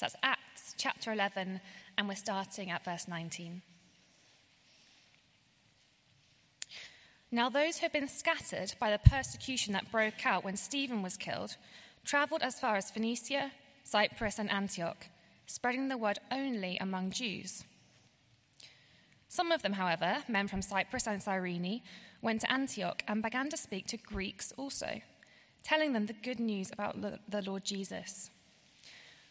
So that's Acts chapter 11, and we're starting at verse 19. Now, those who had been scattered by the persecution that broke out when Stephen was killed traveled as far as Phoenicia, Cyprus, and Antioch, spreading the word only among Jews. Some of them, however, men from Cyprus and Cyrene, went to Antioch and began to speak to Greeks also, telling them the good news about the Lord Jesus.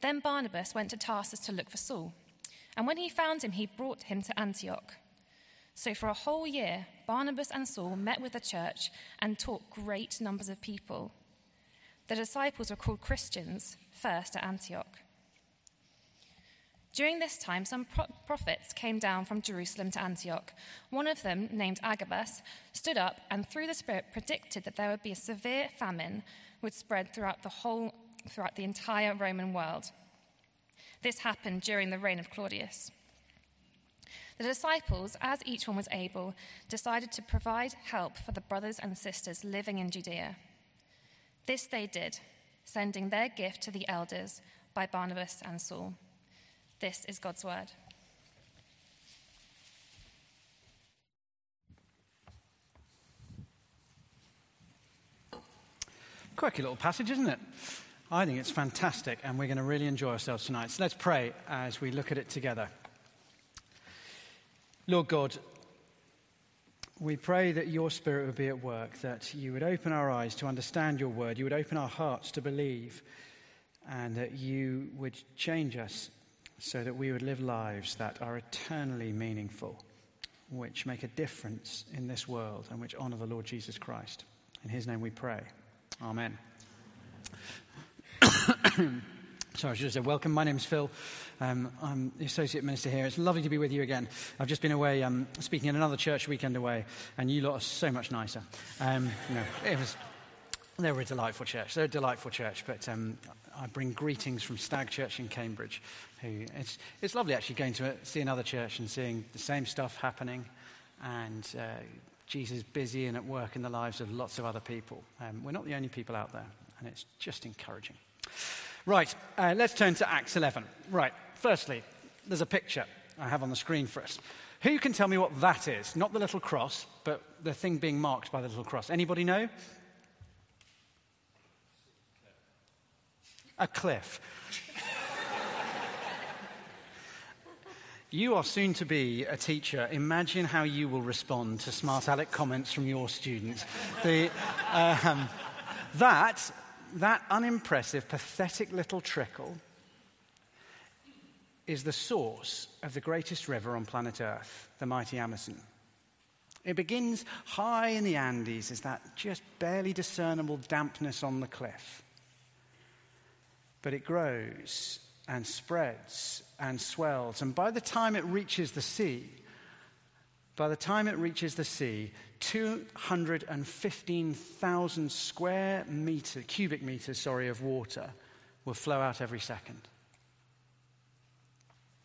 Then Barnabas went to Tarsus to look for Saul, and when he found him, he brought him to Antioch. So for a whole year, Barnabas and Saul met with the church and taught great numbers of people. The disciples were called Christians first at Antioch. During this time, some pro- prophets came down from Jerusalem to Antioch. One of them, named Agabus, stood up and through the Spirit predicted that there would be a severe famine would spread throughout the whole, throughout the entire Roman world. This happened during the reign of Claudius. The disciples, as each one was able, decided to provide help for the brothers and sisters living in Judea. This they did, sending their gift to the elders by Barnabas and Saul. This is God's word. Quirky little passage, isn't it? I think it's fantastic, and we're going to really enjoy ourselves tonight. So let's pray as we look at it together. Lord God, we pray that your Spirit would be at work, that you would open our eyes to understand your word, you would open our hearts to believe, and that you would change us so that we would live lives that are eternally meaningful, which make a difference in this world and which honor the Lord Jesus Christ. In his name we pray. Amen. Sorry, I should have said welcome. My name's Phil. Um, I'm the Associate Minister here. It's lovely to be with you again. I've just been away um, speaking in another church weekend away, and you lot are so much nicer. Um, know, it was, they were a delightful church. They're a delightful church, but um, I bring greetings from Stag Church in Cambridge. Who, it's, it's lovely actually going to see another church and seeing the same stuff happening, and uh, Jesus busy and at work in the lives of lots of other people. Um, we're not the only people out there, and it's just encouraging. Right, uh, let's turn to Acts 11. Right, firstly, there's a picture I have on the screen for us. Who can tell me what that is? Not the little cross, but the thing being marked by the little cross. Anybody know? A cliff. you are soon to be a teacher. Imagine how you will respond to smart aleck comments from your students. The, um, that that unimpressive, pathetic little trickle is the source of the greatest river on planet Earth, the mighty Amazon. It begins high in the Andes, as that just barely discernible dampness on the cliff. But it grows and spreads and swells, and by the time it reaches the sea, by the time it reaches the sea, 215,000 square meter, cubic meters, sorry, of water will flow out every second.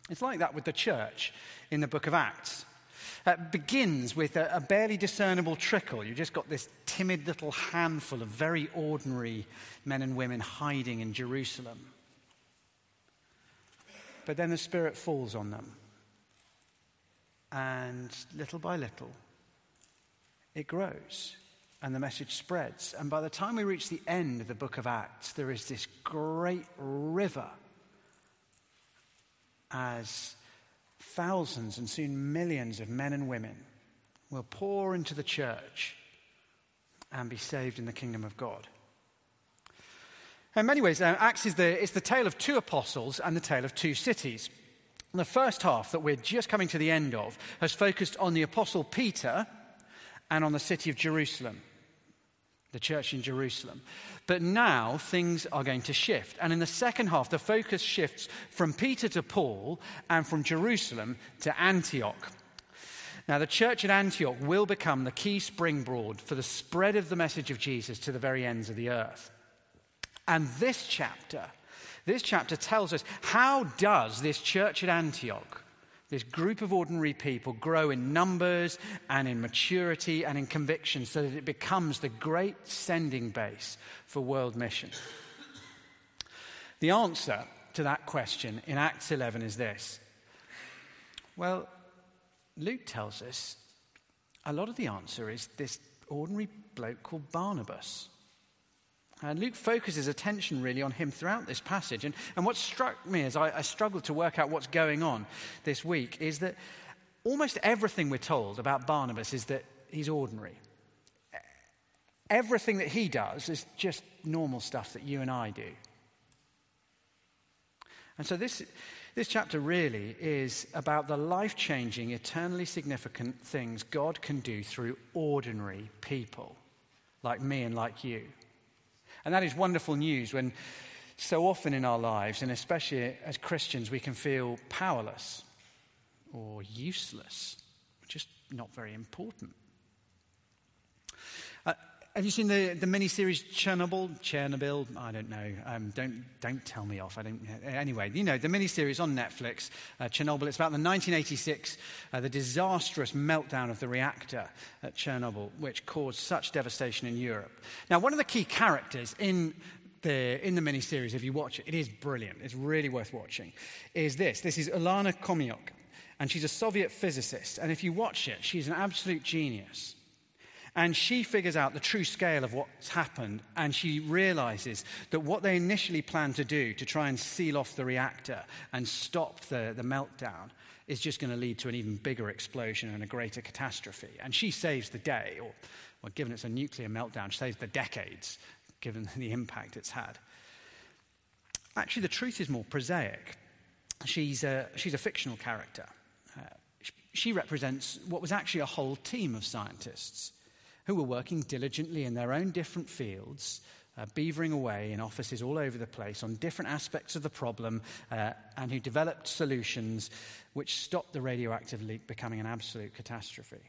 It's like that with the church in the book of Acts. It begins with a, a barely discernible trickle. You've just got this timid little handful of very ordinary men and women hiding in Jerusalem. But then the Spirit falls on them and little by little, it grows and the message spreads. And by the time we reach the end of the book of Acts, there is this great river as thousands and soon millions of men and women will pour into the church and be saved in the kingdom of God. In many ways, uh, Acts is the, is the tale of two apostles and the tale of two cities. The first half that we're just coming to the end of has focused on the Apostle Peter and on the city of Jerusalem. the church in Jerusalem. But now things are going to shift. And in the second half, the focus shifts from Peter to Paul and from Jerusalem to Antioch. Now, the church at Antioch will become the key springboard for the spread of the message of Jesus to the very ends of the earth. And this chapter, this chapter tells us how does this church at Antioch this group of ordinary people grow in numbers and in maturity and in conviction so that it becomes the great sending base for world mission? The answer to that question in Acts 11 is this. Well, Luke tells us a lot of the answer is this ordinary bloke called Barnabas. And Luke focuses attention really on him throughout this passage. And, and what struck me as I, I struggled to work out what's going on this week is that almost everything we're told about Barnabas is that he's ordinary. Everything that he does is just normal stuff that you and I do. And so this, this chapter really is about the life changing, eternally significant things God can do through ordinary people like me and like you. And that is wonderful news when so often in our lives, and especially as Christians, we can feel powerless or useless, just not very important. Uh, have you seen the, the mini-series Chernobyl? Chernobyl? I don't know. Um, don't, don't tell me off. I don't, anyway, you know, the mini-series on Netflix, uh, Chernobyl, it's about the 1986, uh, the disastrous meltdown of the reactor at Chernobyl, which caused such devastation in Europe. Now, one of the key characters in the, in the mini-series, if you watch it, it is brilliant. It's really worth watching, is this. This is Ulana Khomyuk, and she's a Soviet physicist. And if you watch it, she's an absolute genius. And she figures out the true scale of what's happened, and she realizes that what they initially planned to do to try and seal off the reactor and stop the, the meltdown is just going to lead to an even bigger explosion and a greater catastrophe. And she saves the day, or well, given it's a nuclear meltdown, she saves the decades, given the impact it's had. Actually, the truth is more prosaic. She's a, she's a fictional character. Uh, she represents what was actually a whole team of scientists who were working diligently in their own different fields, uh, beavering away in offices all over the place on different aspects of the problem, uh, and who developed solutions which stopped the radioactive leak becoming an absolute catastrophe.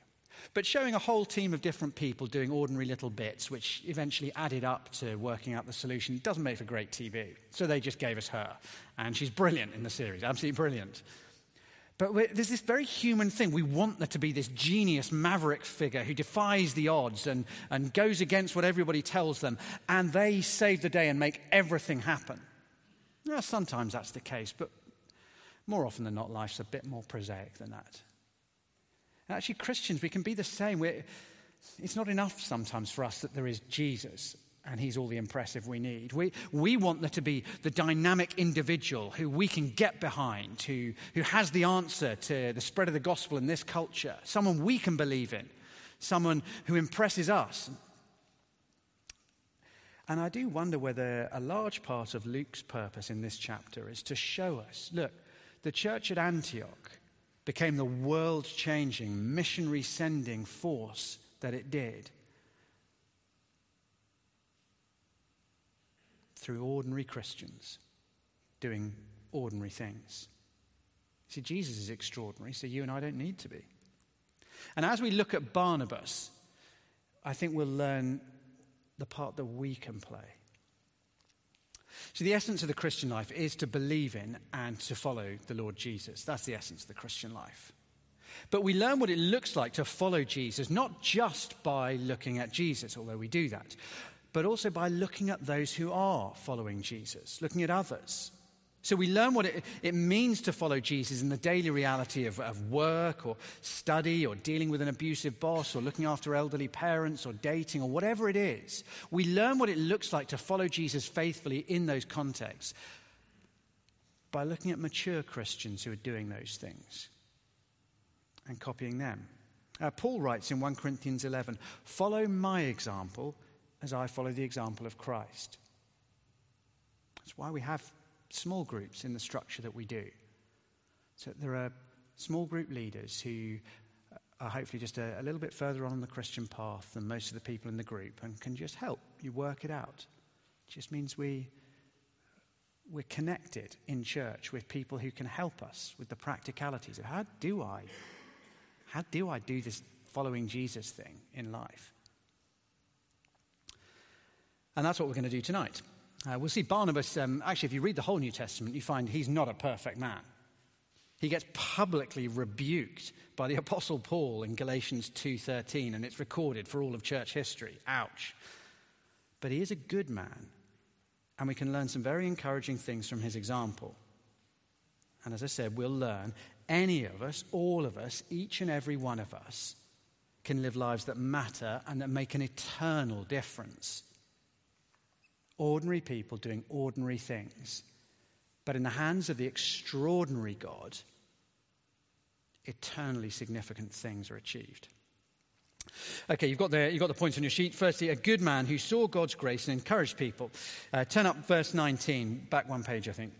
But showing a whole team of different people doing ordinary little bits, which eventually added up to working out the solution, doesn't make for great TV. So they just gave us her. And she's brilliant in the series, absolutely brilliant. But there's this very human thing. We want there to be this genius maverick figure who defies the odds and, and goes against what everybody tells them, and they save the day and make everything happen. Yeah, sometimes that's the case, but more often than not, life's a bit more prosaic than that. And actually, Christians, we can be the same. We're, it's not enough sometimes for us that there is Jesus and he's all the impressive we need. We, we want there to be the dynamic individual who we can get behind, who, who has the answer to the spread of the gospel in this culture, someone we can believe in, someone who impresses us. And I do wonder whether a large part of Luke's purpose in this chapter is to show us look, the church at Antioch became the world changing, missionary sending force that it did. Through ordinary Christians doing ordinary things. See, Jesus is extraordinary, so you and I don't need to be. And as we look at Barnabas, I think we'll learn the part that we can play. So, the essence of the Christian life is to believe in and to follow the Lord Jesus. That's the essence of the Christian life. But we learn what it looks like to follow Jesus, not just by looking at Jesus, although we do that, but also by looking at those who are following Jesus, looking at others. So we learn what it, it means to follow Jesus in the daily reality of, of work or study or dealing with an abusive boss or looking after elderly parents or dating or whatever it is. We learn what it looks like to follow Jesus faithfully in those contexts by looking at mature Christians who are doing those things and copying them. Uh, Paul writes in 1 Corinthians 11 Follow my example as I follow the example of Christ. That's why we have small groups in the structure that we do. So there are small group leaders who are hopefully just a, a little bit further on the Christian path than most of the people in the group and can just help you work it out. It just means we, we're connected in church with people who can help us with the practicalities of how do I, how do I do this following Jesus thing in life? And that's what we're going to do tonight. Uh, we'll see Barnabas, um, actually, if you read the whole New Testament, you find he's not a perfect man. He gets publicly rebuked by the apostle Paul in Galatians 2:13 and it's recorded for all of church history. Ouch. But he is a good man and we can learn some very encouraging things from his example. And as I said, we'll learn any of us, all of us, each and every one of us can live lives that matter and that make an eternal difference. Ordinary people doing ordinary things but in the hands of the extraordinary God, eternally significant things are achieved. Okay, you've got, the, you've got the points on your sheet. Firstly, a good man who saw God's grace and encouraged people. Uh, turn up verse 19, back one page, I think.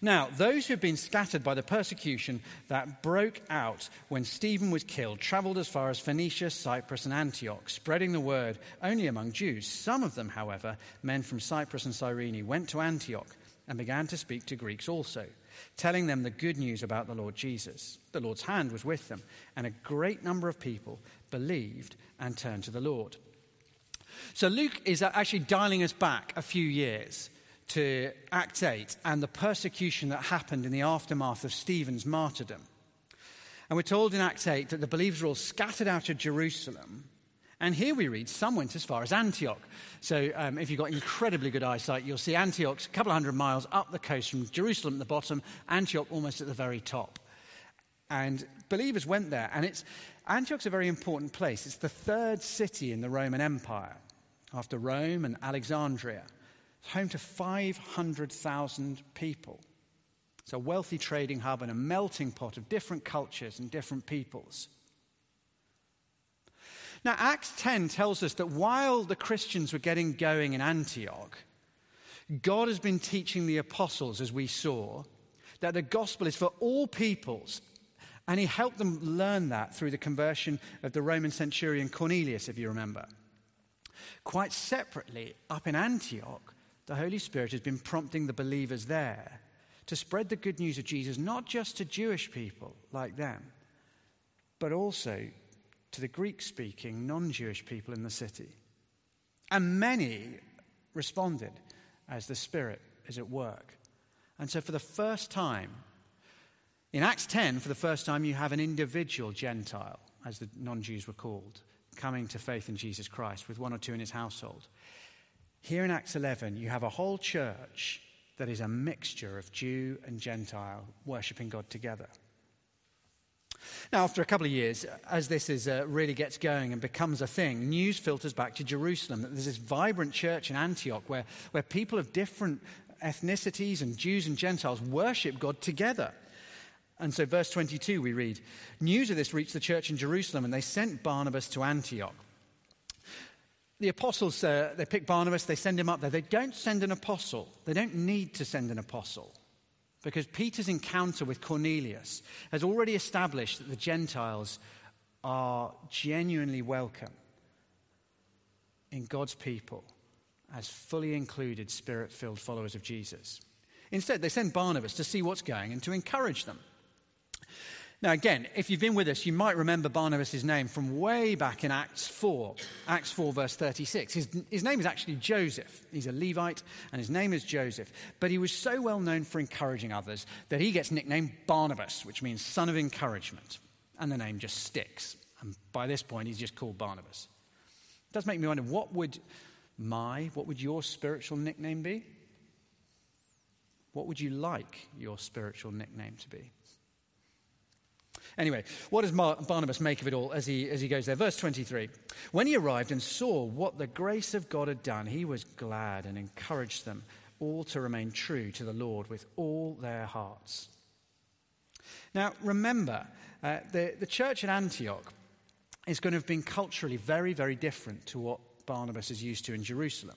Now, those who had been scattered by the persecution that broke out when Stephen was killed traveled as far as Phoenicia, Cyprus, and Antioch, spreading the word only among Jews. Some of them, however, men from Cyprus and Cyrene, went to Antioch and began to speak to Greeks also, telling them the good news about the Lord Jesus. The Lord's hand was with them, and a great number of people believed and turned to the Lord. So Luke is actually dialing us back a few years to Act 8 and the persecution that happened in the aftermath of Stephen's martyrdom. And we're told in Act 8 that the believers were all scattered out of Jerusalem and here we read, some went as far as Antioch. So um, if you've got incredibly good eyesight, you'll see Antioch's a couple of hundred miles up the coast from Jerusalem at the bottom, Antioch almost at the very top. And believers went there. And it's, Antioch's a very important place. It's the third city in the Roman Empire after Rome and Alexandria. It's home to 500,000 people. It's a wealthy trading hub and a melting pot of different cultures and different peoples. Now, Acts 10 tells us that while the Christians were getting going in Antioch, God has been teaching the apostles, as we saw, that the gospel is for all peoples. And he helped them learn that through the conversion of the Roman centurion Cornelius, if you remember. Quite separately, up in Antioch, the Holy Spirit has been prompting the believers there to spread the good news of Jesus, not just to Jewish people like them, but also to the Greek speaking, non Jewish people in the city. And many responded as the Spirit is at work. And so, for the first time, in Acts 10, for the first time, you have an individual Gentile, as the non Jews were called, coming to faith in Jesus Christ with one or two in his household. Here in Acts 11, you have a whole church that is a mixture of Jew and Gentile worshipping God together. Now, after a couple of years, as this is, uh, really gets going and becomes a thing, news filters back to Jerusalem that there's this vibrant church in Antioch where, where people of different ethnicities and Jews and Gentiles worship God together. And so, verse 22, we read News of this reached the church in Jerusalem, and they sent Barnabas to Antioch. The apostles, uh, they pick Barnabas, they send him up there. They don't send an apostle, they don't need to send an apostle. Because Peter's encounter with Cornelius has already established that the Gentiles are genuinely welcome in God's people as fully included, spirit filled followers of Jesus. Instead, they send Barnabas to see what's going and to encourage them. Now, again, if you've been with us, you might remember Barnabas' name from way back in Acts 4, Acts 4, verse 36. His, his name is actually Joseph. He's a Levite, and his name is Joseph. But he was so well known for encouraging others that he gets nicknamed Barnabas, which means son of encouragement. And the name just sticks. And by this point, he's just called Barnabas. It does make me wonder what would my, what would your spiritual nickname be? What would you like your spiritual nickname to be? Anyway, what does Barnabas make of it all as he, as he goes there? Verse 23 When he arrived and saw what the grace of God had done, he was glad and encouraged them all to remain true to the Lord with all their hearts. Now, remember, uh, the, the church at Antioch is going to have been culturally very, very different to what Barnabas is used to in Jerusalem.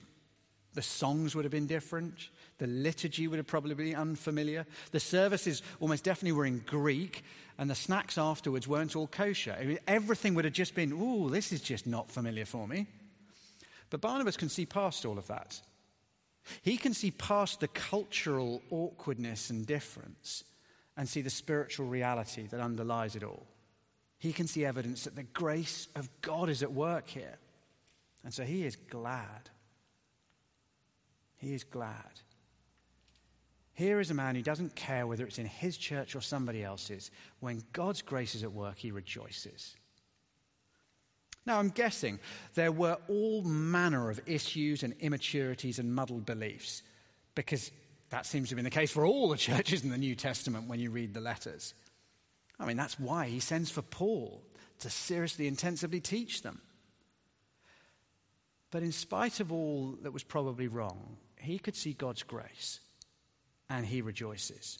The songs would have been different, The liturgy would have probably been unfamiliar. The services almost definitely were in Greek, and the snacks afterwards weren't all kosher. I mean, everything would have just been, ooh, this is just not familiar for me. But Barnabas can see past all of that. He can see past the cultural awkwardness and difference and see the spiritual reality that underlies it all. He can see evidence that the grace of God is at work here. And so he is glad. He is glad. Here is a man who doesn't care whether it's in his church or somebody else's. When God's grace is at work, he rejoices. Now, I'm guessing there were all manner of issues and immaturities and muddled beliefs, because that seems to have been the case for all the churches in the New Testament when you read the letters. I mean, that's why he sends for Paul to seriously, intensively teach them. But in spite of all that was probably wrong, he could see God's grace and he rejoices.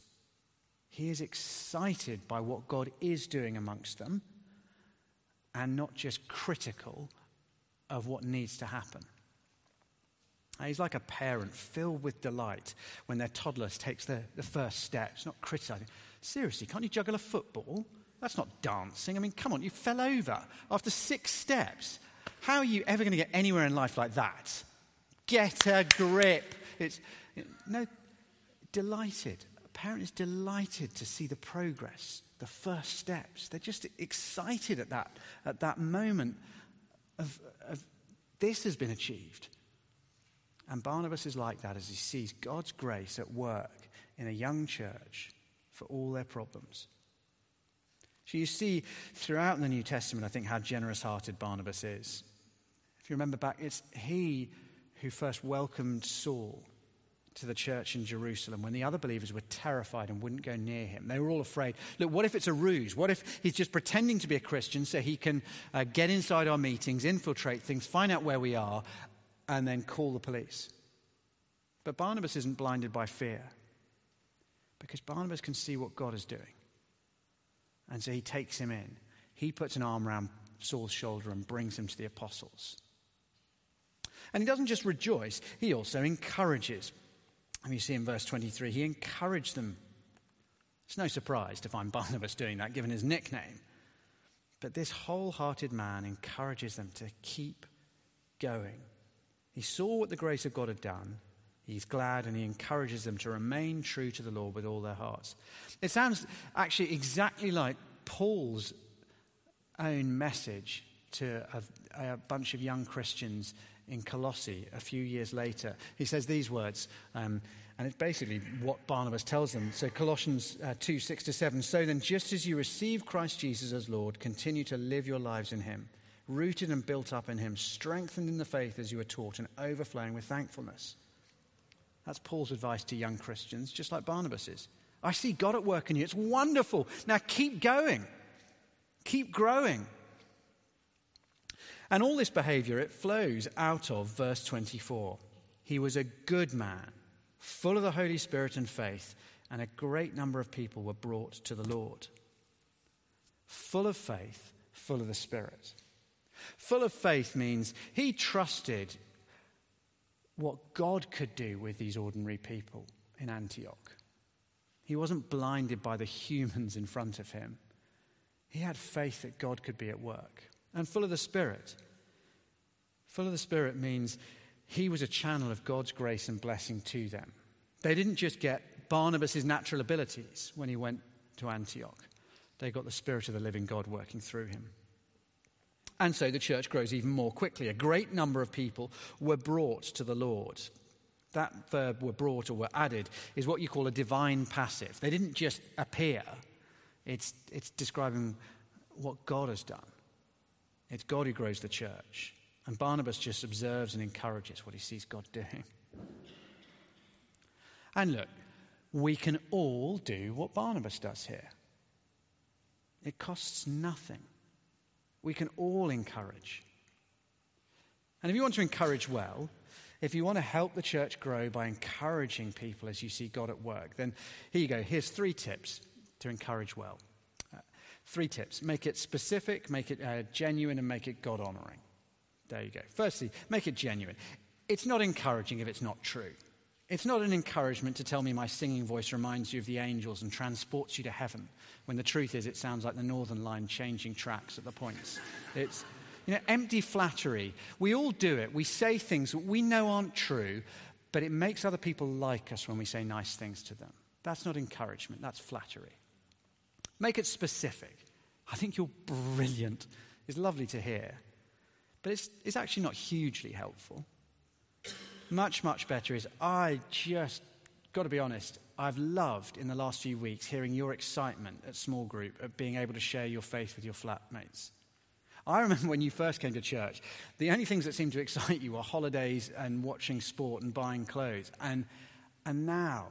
He is excited by what God is doing amongst them and not just critical of what needs to happen. He's like a parent filled with delight when their toddler takes the, the first steps, not criticizing. Seriously, can't you juggle a football? That's not dancing. I mean, come on, you fell over after six steps. How are you ever going to get anywhere in life like that? Get a grip. It's, no, delighted. A parent is delighted to see the progress, the first steps. They're just excited at that, at that moment of, of this has been achieved. And Barnabas is like that as he sees God's grace at work in a young church for all their problems. So you see throughout the New Testament, I think, how generous hearted Barnabas is. If you remember back, it's he who first welcomed Saul to the church in Jerusalem when the other believers were terrified and wouldn't go near him. They were all afraid. Look, what if it's a ruse? What if he's just pretending to be a Christian so he can uh, get inside our meetings, infiltrate things, find out where we are, and then call the police? But Barnabas isn't blinded by fear because Barnabas can see what God is doing. And so he takes him in. He puts an arm around Saul's shoulder and brings him to the apostles. And he doesn't just rejoice, he also encourages. And you see in verse 23, he encouraged them. It's no surprise to find Barnabas doing that, given his nickname. But this wholehearted man encourages them to keep going. He saw what the grace of God had done. He's glad and he encourages them to remain true to the Lord with all their hearts. It sounds actually exactly like Paul's own message to a, a bunch of young Christians in Colossae a few years later. He says these words, um, and it's basically what Barnabas tells them. So, Colossians uh, 2 6 to 7. So then, just as you receive Christ Jesus as Lord, continue to live your lives in him, rooted and built up in him, strengthened in the faith as you were taught, and overflowing with thankfulness. That's Paul's advice to young Christians, just like Barnabas is. I see God at work in you. It's wonderful. Now keep going, keep growing. And all this behavior, it flows out of verse 24. He was a good man, full of the Holy Spirit and faith, and a great number of people were brought to the Lord. Full of faith, full of the Spirit. Full of faith means he trusted what God could do with these ordinary people in Antioch. He wasn't blinded by the humans in front of him. He had faith that God could be at work and full of the Spirit. Full of the Spirit means he was a channel of God's grace and blessing to them. They didn't just get Barnabas' natural abilities when he went to Antioch, they got the Spirit of the living God working through him. And so the church grows even more quickly. A great number of people were brought to the Lord. That verb were brought or were added is what you call a divine passive. They didn't just appear, it's, it's describing what God has done. It's God who grows the church. And Barnabas just observes and encourages what he sees God doing. And look, we can all do what Barnabas does here. It costs nothing. We can all encourage. And if you want to encourage well, if you want to help the church grow by encouraging people as you see God at work, then here you go. Here's three tips to encourage well. Three tips make it specific, make it uh, genuine, and make it God honoring. There you go. Firstly, make it genuine. It's not encouraging if it's not true. It's not an encouragement to tell me my singing voice reminds you of the angels and transports you to heaven, when the truth is it sounds like the Northern Line changing tracks at the points. It's you know, empty flattery. We all do it. We say things that we know aren't true, but it makes other people like us when we say nice things to them. That's not encouragement, that's flattery. Make it specific. I think you're brilliant. It's lovely to hear, but it's, it's actually not hugely helpful. Much, much better is I just, got to be honest, I've loved in the last few weeks hearing your excitement at small group at being able to share your faith with your flatmates. I remember when you first came to church, the only things that seemed to excite you were holidays and watching sport and buying clothes. And, and now,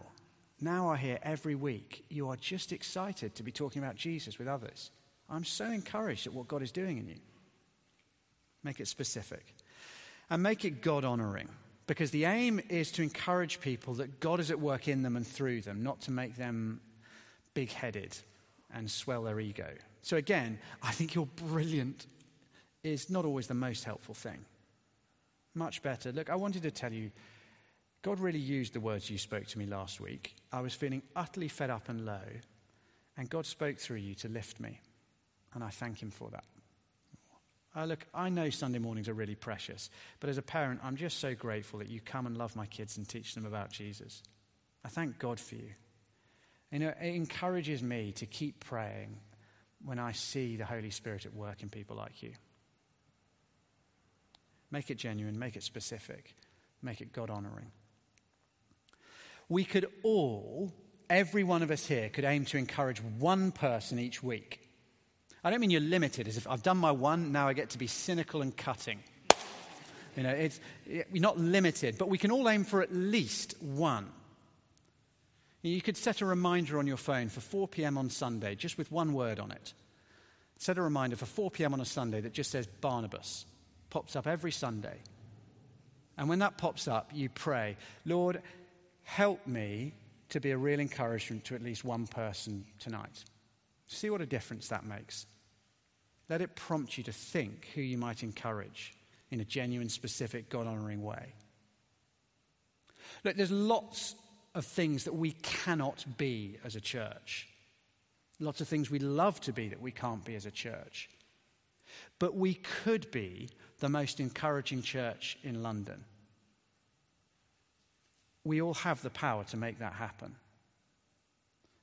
now I hear every week you are just excited to be talking about Jesus with others. I'm so encouraged at what God is doing in you. Make it specific and make it God honoring. Because the aim is to encourage people that God is at work in them and through them, not to make them big headed and swell their ego. So, again, I think you're brilliant is not always the most helpful thing. Much better. Look, I wanted to tell you, God really used the words you spoke to me last week. I was feeling utterly fed up and low, and God spoke through you to lift me, and I thank Him for that. Uh, look, I know Sunday mornings are really precious, but as a parent, I'm just so grateful that you come and love my kids and teach them about Jesus. I thank God for you. You know, it encourages me to keep praying when I see the Holy Spirit at work in people like you. Make it genuine, make it specific, make it God honoring. We could all, every one of us here, could aim to encourage one person each week I don't mean you're limited, as if I've done my one, now I get to be cynical and cutting. You know, it's, we're not limited, but we can all aim for at least one. You could set a reminder on your phone for 4 p.m. on Sunday, just with one word on it. Set a reminder for 4 p.m. on a Sunday that just says Barnabas. Pops up every Sunday. And when that pops up, you pray, Lord, help me to be a real encouragement to at least one person tonight. See what a difference that makes. Let it prompt you to think who you might encourage in a genuine, specific, God honoring way. Look, there's lots of things that we cannot be as a church. Lots of things we love to be that we can't be as a church. But we could be the most encouraging church in London. We all have the power to make that happen.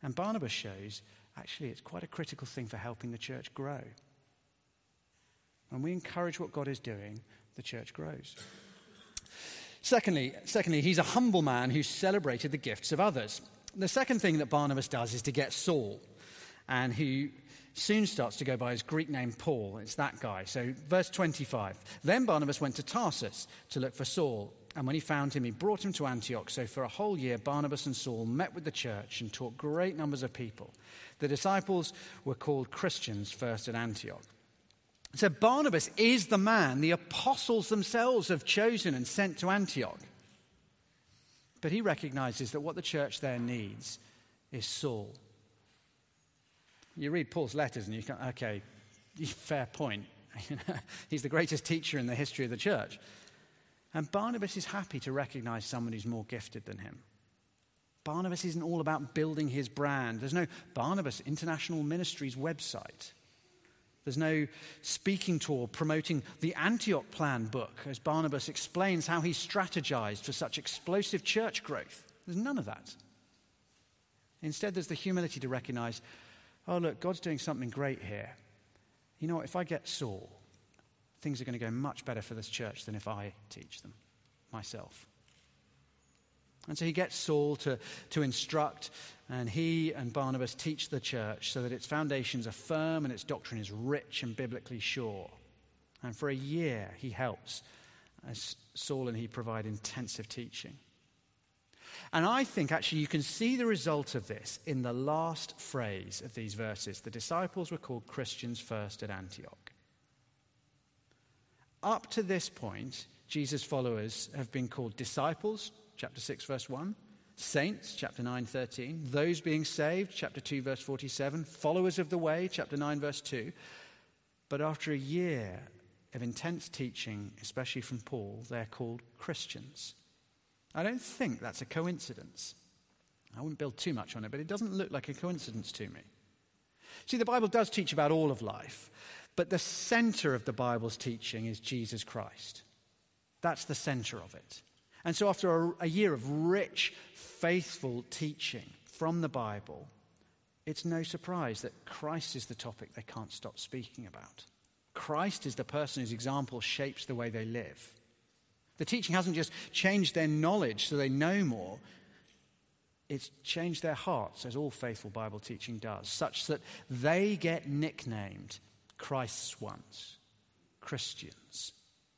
And Barnabas shows actually it's quite a critical thing for helping the church grow. When we encourage what God is doing, the church grows. Secondly, secondly, he's a humble man who celebrated the gifts of others. The second thing that Barnabas does is to get Saul, and he soon starts to go by his Greek name Paul. It's that guy. So, verse 25. Then Barnabas went to Tarsus to look for Saul, and when he found him, he brought him to Antioch. So, for a whole year, Barnabas and Saul met with the church and taught great numbers of people. The disciples were called Christians first at Antioch. So Barnabas is the man the apostles themselves have chosen and sent to Antioch. But he recognizes that what the church there needs is Saul. You read Paul's letters and you can, okay, fair point. He's the greatest teacher in the history of the church. And Barnabas is happy to recognize someone who's more gifted than him. Barnabas isn't all about building his brand. There's no Barnabas International Ministries website. There's no speaking tour promoting the Antioch Plan book as Barnabas explains how he strategized for such explosive church growth. There's none of that. Instead, there's the humility to recognize oh, look, God's doing something great here. You know what? If I get Saul, things are going to go much better for this church than if I teach them myself. And so he gets Saul to, to instruct, and he and Barnabas teach the church so that its foundations are firm and its doctrine is rich and biblically sure. And for a year, he helps as Saul and he provide intensive teaching. And I think actually you can see the result of this in the last phrase of these verses. The disciples were called Christians first at Antioch. Up to this point, Jesus' followers have been called disciples, chapter 6, verse 1. Saints, chapter 9, 13. Those being saved, chapter 2, verse 47. Followers of the way, chapter 9, verse 2. But after a year of intense teaching, especially from Paul, they're called Christians. I don't think that's a coincidence. I wouldn't build too much on it, but it doesn't look like a coincidence to me. See, the Bible does teach about all of life, but the center of the Bible's teaching is Jesus Christ. That's the center of it. And so, after a, a year of rich, faithful teaching from the Bible, it's no surprise that Christ is the topic they can't stop speaking about. Christ is the person whose example shapes the way they live. The teaching hasn't just changed their knowledge so they know more, it's changed their hearts, as all faithful Bible teaching does, such that they get nicknamed Christ's ones, Christians,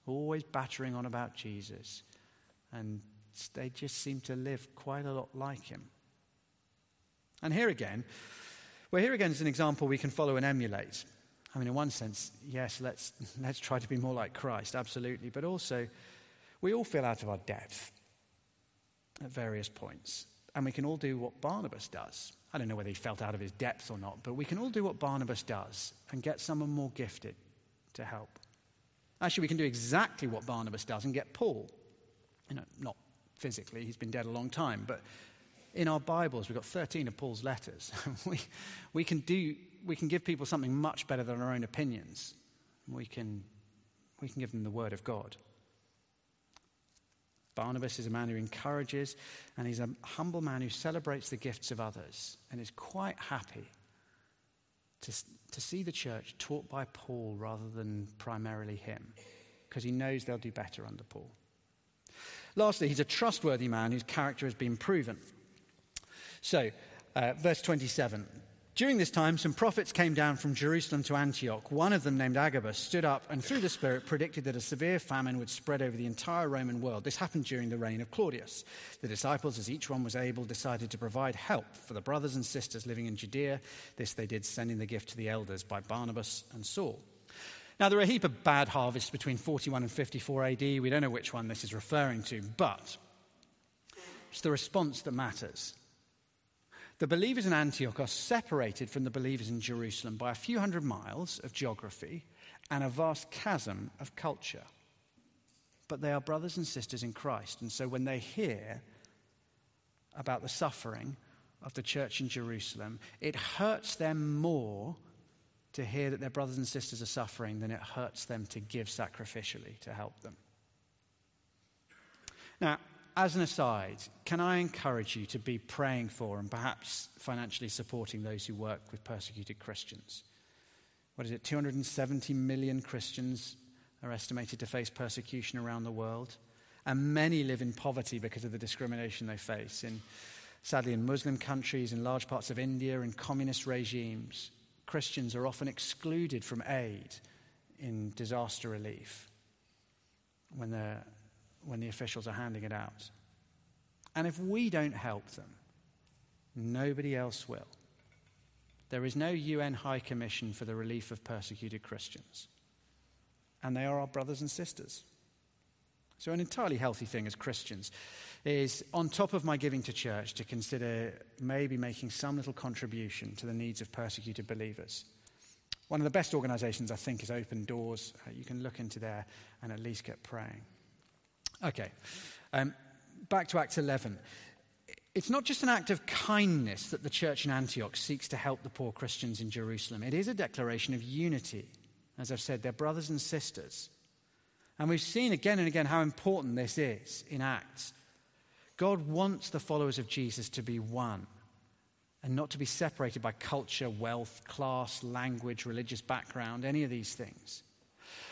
always battering on about Jesus, and they just seem to live quite a lot like him. And here again, well, here again is an example we can follow and emulate. I mean, in one sense, yes, let's, let's try to be more like Christ, absolutely. But also, we all feel out of our depth at various points. And we can all do what Barnabas does. I don't know whether he felt out of his depth or not, but we can all do what Barnabas does and get someone more gifted to help. Actually, we can do exactly what Barnabas does and get Paul. You know, not physically, he's been dead a long time, but in our Bibles, we've got 13 of Paul's letters. we, we, can do, we can give people something much better than our own opinions. We can, we can give them the Word of God. Barnabas is a man who encourages, and he's a humble man who celebrates the gifts of others and is quite happy to, to see the church taught by Paul rather than primarily him, because he knows they'll do better under Paul. Lastly, he's a trustworthy man whose character has been proven. So, uh, verse 27. During this time, some prophets came down from Jerusalem to Antioch. One of them, named Agabus, stood up and through the Spirit predicted that a severe famine would spread over the entire Roman world. This happened during the reign of Claudius. The disciples, as each one was able, decided to provide help for the brothers and sisters living in Judea. This they did, sending the gift to the elders by Barnabas and Saul. Now, there are a heap of bad harvests between 41 and 54 AD. We don't know which one this is referring to, but it's the response that matters. The believers in Antioch are separated from the believers in Jerusalem by a few hundred miles of geography and a vast chasm of culture. But they are brothers and sisters in Christ. And so when they hear about the suffering of the church in Jerusalem, it hurts them more to hear that their brothers and sisters are suffering than it hurts them to give sacrificially to help them. Now, as an aside, can I encourage you to be praying for and perhaps financially supporting those who work with persecuted Christians? What is it? 270 million Christians are estimated to face persecution around the world, and many live in poverty because of the discrimination they face. In, sadly, in Muslim countries, in large parts of India, in communist regimes, Christians are often excluded from aid in disaster relief when they're when the officials are handing it out. And if we don't help them, nobody else will. There is no UN High Commission for the relief of persecuted Christians. And they are our brothers and sisters. So, an entirely healthy thing as Christians is, on top of my giving to church, to consider maybe making some little contribution to the needs of persecuted believers. One of the best organizations, I think, is Open Doors. Uh, you can look into there and at least get praying. Okay, um, back to Acts 11. It's not just an act of kindness that the church in Antioch seeks to help the poor Christians in Jerusalem, it is a declaration of unity. As I've said, they're brothers and sisters. And we've seen again and again how important this is in Acts. God wants the followers of Jesus to be one and not to be separated by culture, wealth, class, language, religious background, any of these things.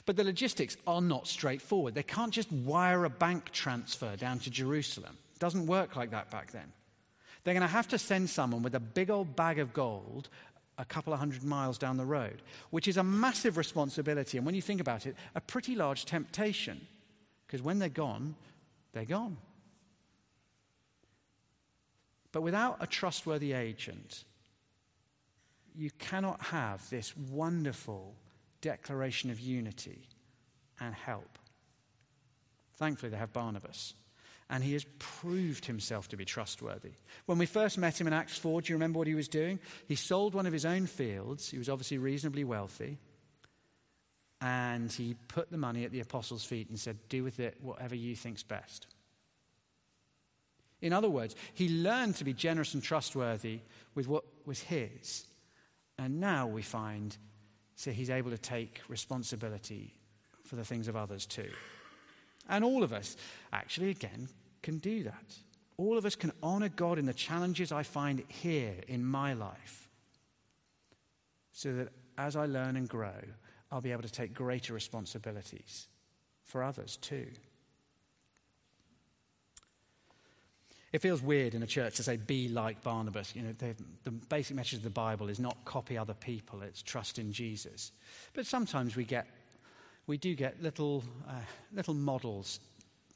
But the logistics are not straightforward. They can't just wire a bank transfer down to Jerusalem. It doesn't work like that back then. They're going to have to send someone with a big old bag of gold a couple of hundred miles down the road, which is a massive responsibility. And when you think about it, a pretty large temptation. Because when they're gone, they're gone. But without a trustworthy agent, you cannot have this wonderful declaration of unity and help. Thankfully, they have Barnabas. And he has proved himself to be trustworthy. When we first met him in Acts 4, do you remember what he was doing? He sold one of his own fields. He was obviously reasonably wealthy. And he put the money at the apostles' feet and said, Do with it whatever you think's best. In other words, he learned to be generous and trustworthy with what was his. And now we find so he's able to take responsibility for the things of others too. And all of us, actually, again, can do that. All of us can honor God in the challenges I find here in my life so that as I learn and grow, I'll be able to take greater responsibilities for others too. It feels weird in a church to say, be like Barnabas. You know, the, basic message of the Bible is not copy other people, it's trust in Jesus. But sometimes we get, we do get little, uh, little models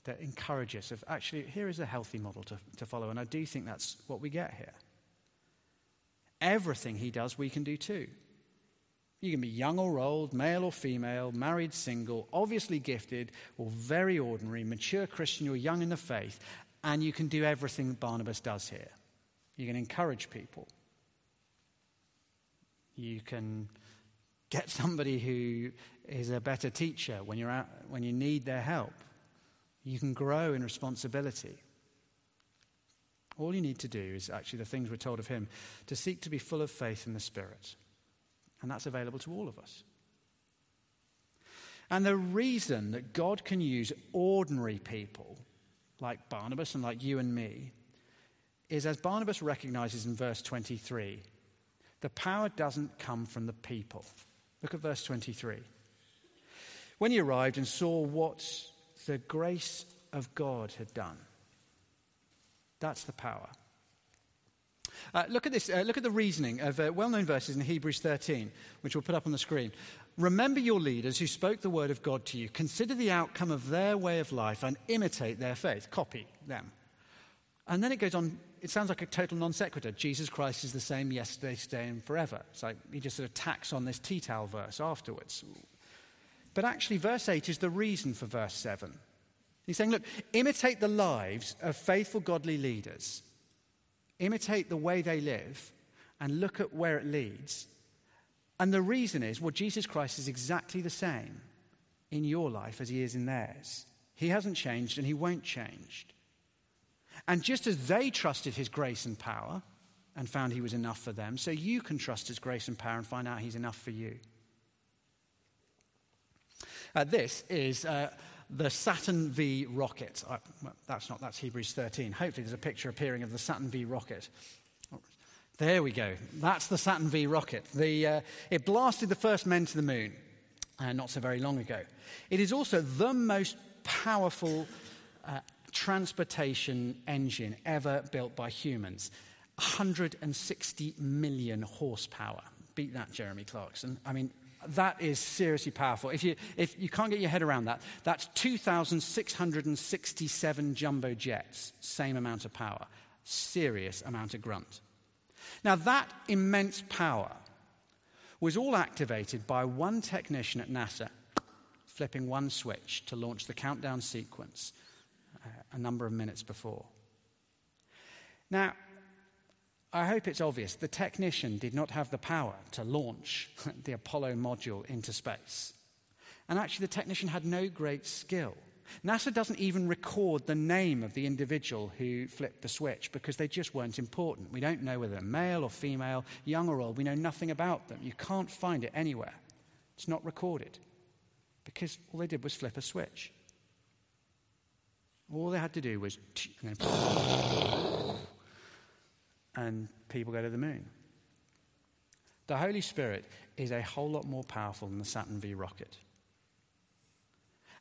that encourage us of actually, here is a healthy model to, to follow. And I do think that's what we get here. Everything he does, we can do too. You can be young or old, male or female, married, single, obviously gifted, or very ordinary, mature Christian or young in the faith, and you can do everything Barnabas does here. You can encourage people. You can get somebody who is a better teacher when, you're out, when you need their help. You can grow in responsibility. All you need to do is actually the things we're told of him to seek to be full of faith in the Spirit. And that's available to all of us. And the reason that God can use ordinary people like Barnabas and like you and me is as Barnabas recognizes in verse 23, the power doesn't come from the people. Look at verse 23. When he arrived and saw what the grace of God had done, that's the power. Uh, look at this. Uh, look at the reasoning of uh, well known verses in Hebrews 13, which we'll put up on the screen. Remember your leaders who spoke the word of God to you. Consider the outcome of their way of life and imitate their faith. Copy them. And then it goes on, it sounds like a total non sequitur. Jesus Christ is the same yesterday, today, and forever. It's like he just sort of tacks on this tea towel verse afterwards. But actually, verse 8 is the reason for verse 7. He's saying, look, imitate the lives of faithful, godly leaders imitate the way they live, and look at where it leads. And the reason is, well, Jesus Christ is exactly the same in your life as he is in theirs. He hasn't changed and he won't change. And just as they trusted his grace and power and found he was enough for them, so you can trust his grace and power and find out he's enough for you. Uh, this is. Uh, the Saturn V rocket. Uh, well, that's not, that's Hebrews 13. Hopefully, there's a picture appearing of the Saturn V rocket. There we go. That's the Saturn V rocket. The, uh, it blasted the first men to the moon uh, not so very long ago. It is also the most powerful uh, transportation engine ever built by humans 160 million horsepower. Beat that, Jeremy Clarkson. I mean, that is seriously powerful. If you, if you can't get your head around that, that's 2,667 jumbo jets, same amount of power, serious amount of grunt. Now, that immense power was all activated by one technician at NASA flipping one switch to launch the countdown sequence uh, a number of minutes before. Now, I hope it's obvious the technician did not have the power to launch the Apollo module into space. And actually, the technician had no great skill. NASA doesn't even record the name of the individual who flipped the switch because they just weren't important. We don't know whether they're male or female, young or old. We know nothing about them. You can't find it anywhere. It's not recorded because all they did was flip a switch. All they had to do was and people go to the moon. The Holy Spirit is a whole lot more powerful than the Saturn V rocket.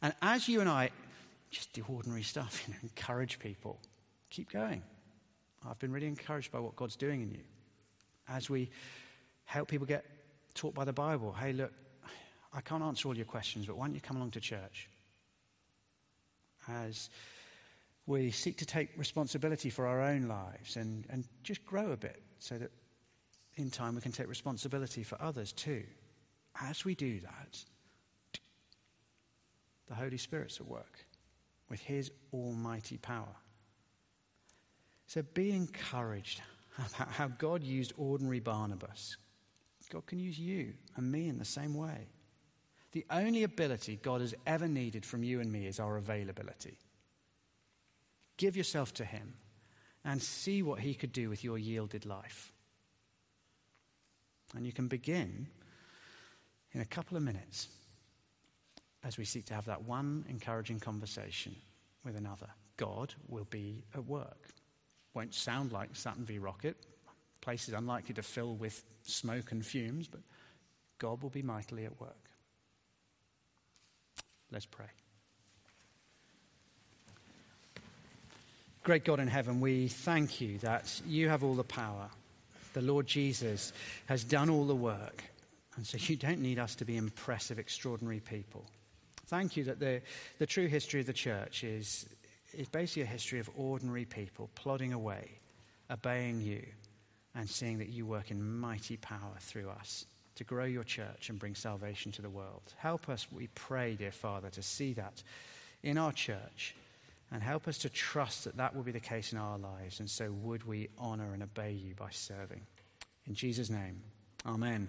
And as you and I just do ordinary stuff, you know, encourage people, keep going. I've been really encouraged by what God's doing in you. As we help people get taught by the Bible, hey, look, I can't answer all your questions, but why don't you come along to church? As we seek to take responsibility for our own lives and, and just grow a bit so that in time we can take responsibility for others too. As we do that, the Holy Spirit's at work with His almighty power. So be encouraged about how God used ordinary Barnabas. God can use you and me in the same way. The only ability God has ever needed from you and me is our availability. Give yourself to Him and see what He could do with your yielded life. And you can begin in a couple of minutes as we seek to have that one encouraging conversation with another. God will be at work. Won't sound like Saturn V rocket. Place is unlikely to fill with smoke and fumes, but God will be mightily at work. Let's pray. Great God in heaven, we thank you that you have all the power. The Lord Jesus has done all the work. And so you don't need us to be impressive, extraordinary people. Thank you that the, the true history of the church is, is basically a history of ordinary people plodding away, obeying you, and seeing that you work in mighty power through us to grow your church and bring salvation to the world. Help us, we pray, dear Father, to see that in our church and help us to trust that that will be the case in our lives. And so would we honor and obey you by serving. In Jesus' name, amen.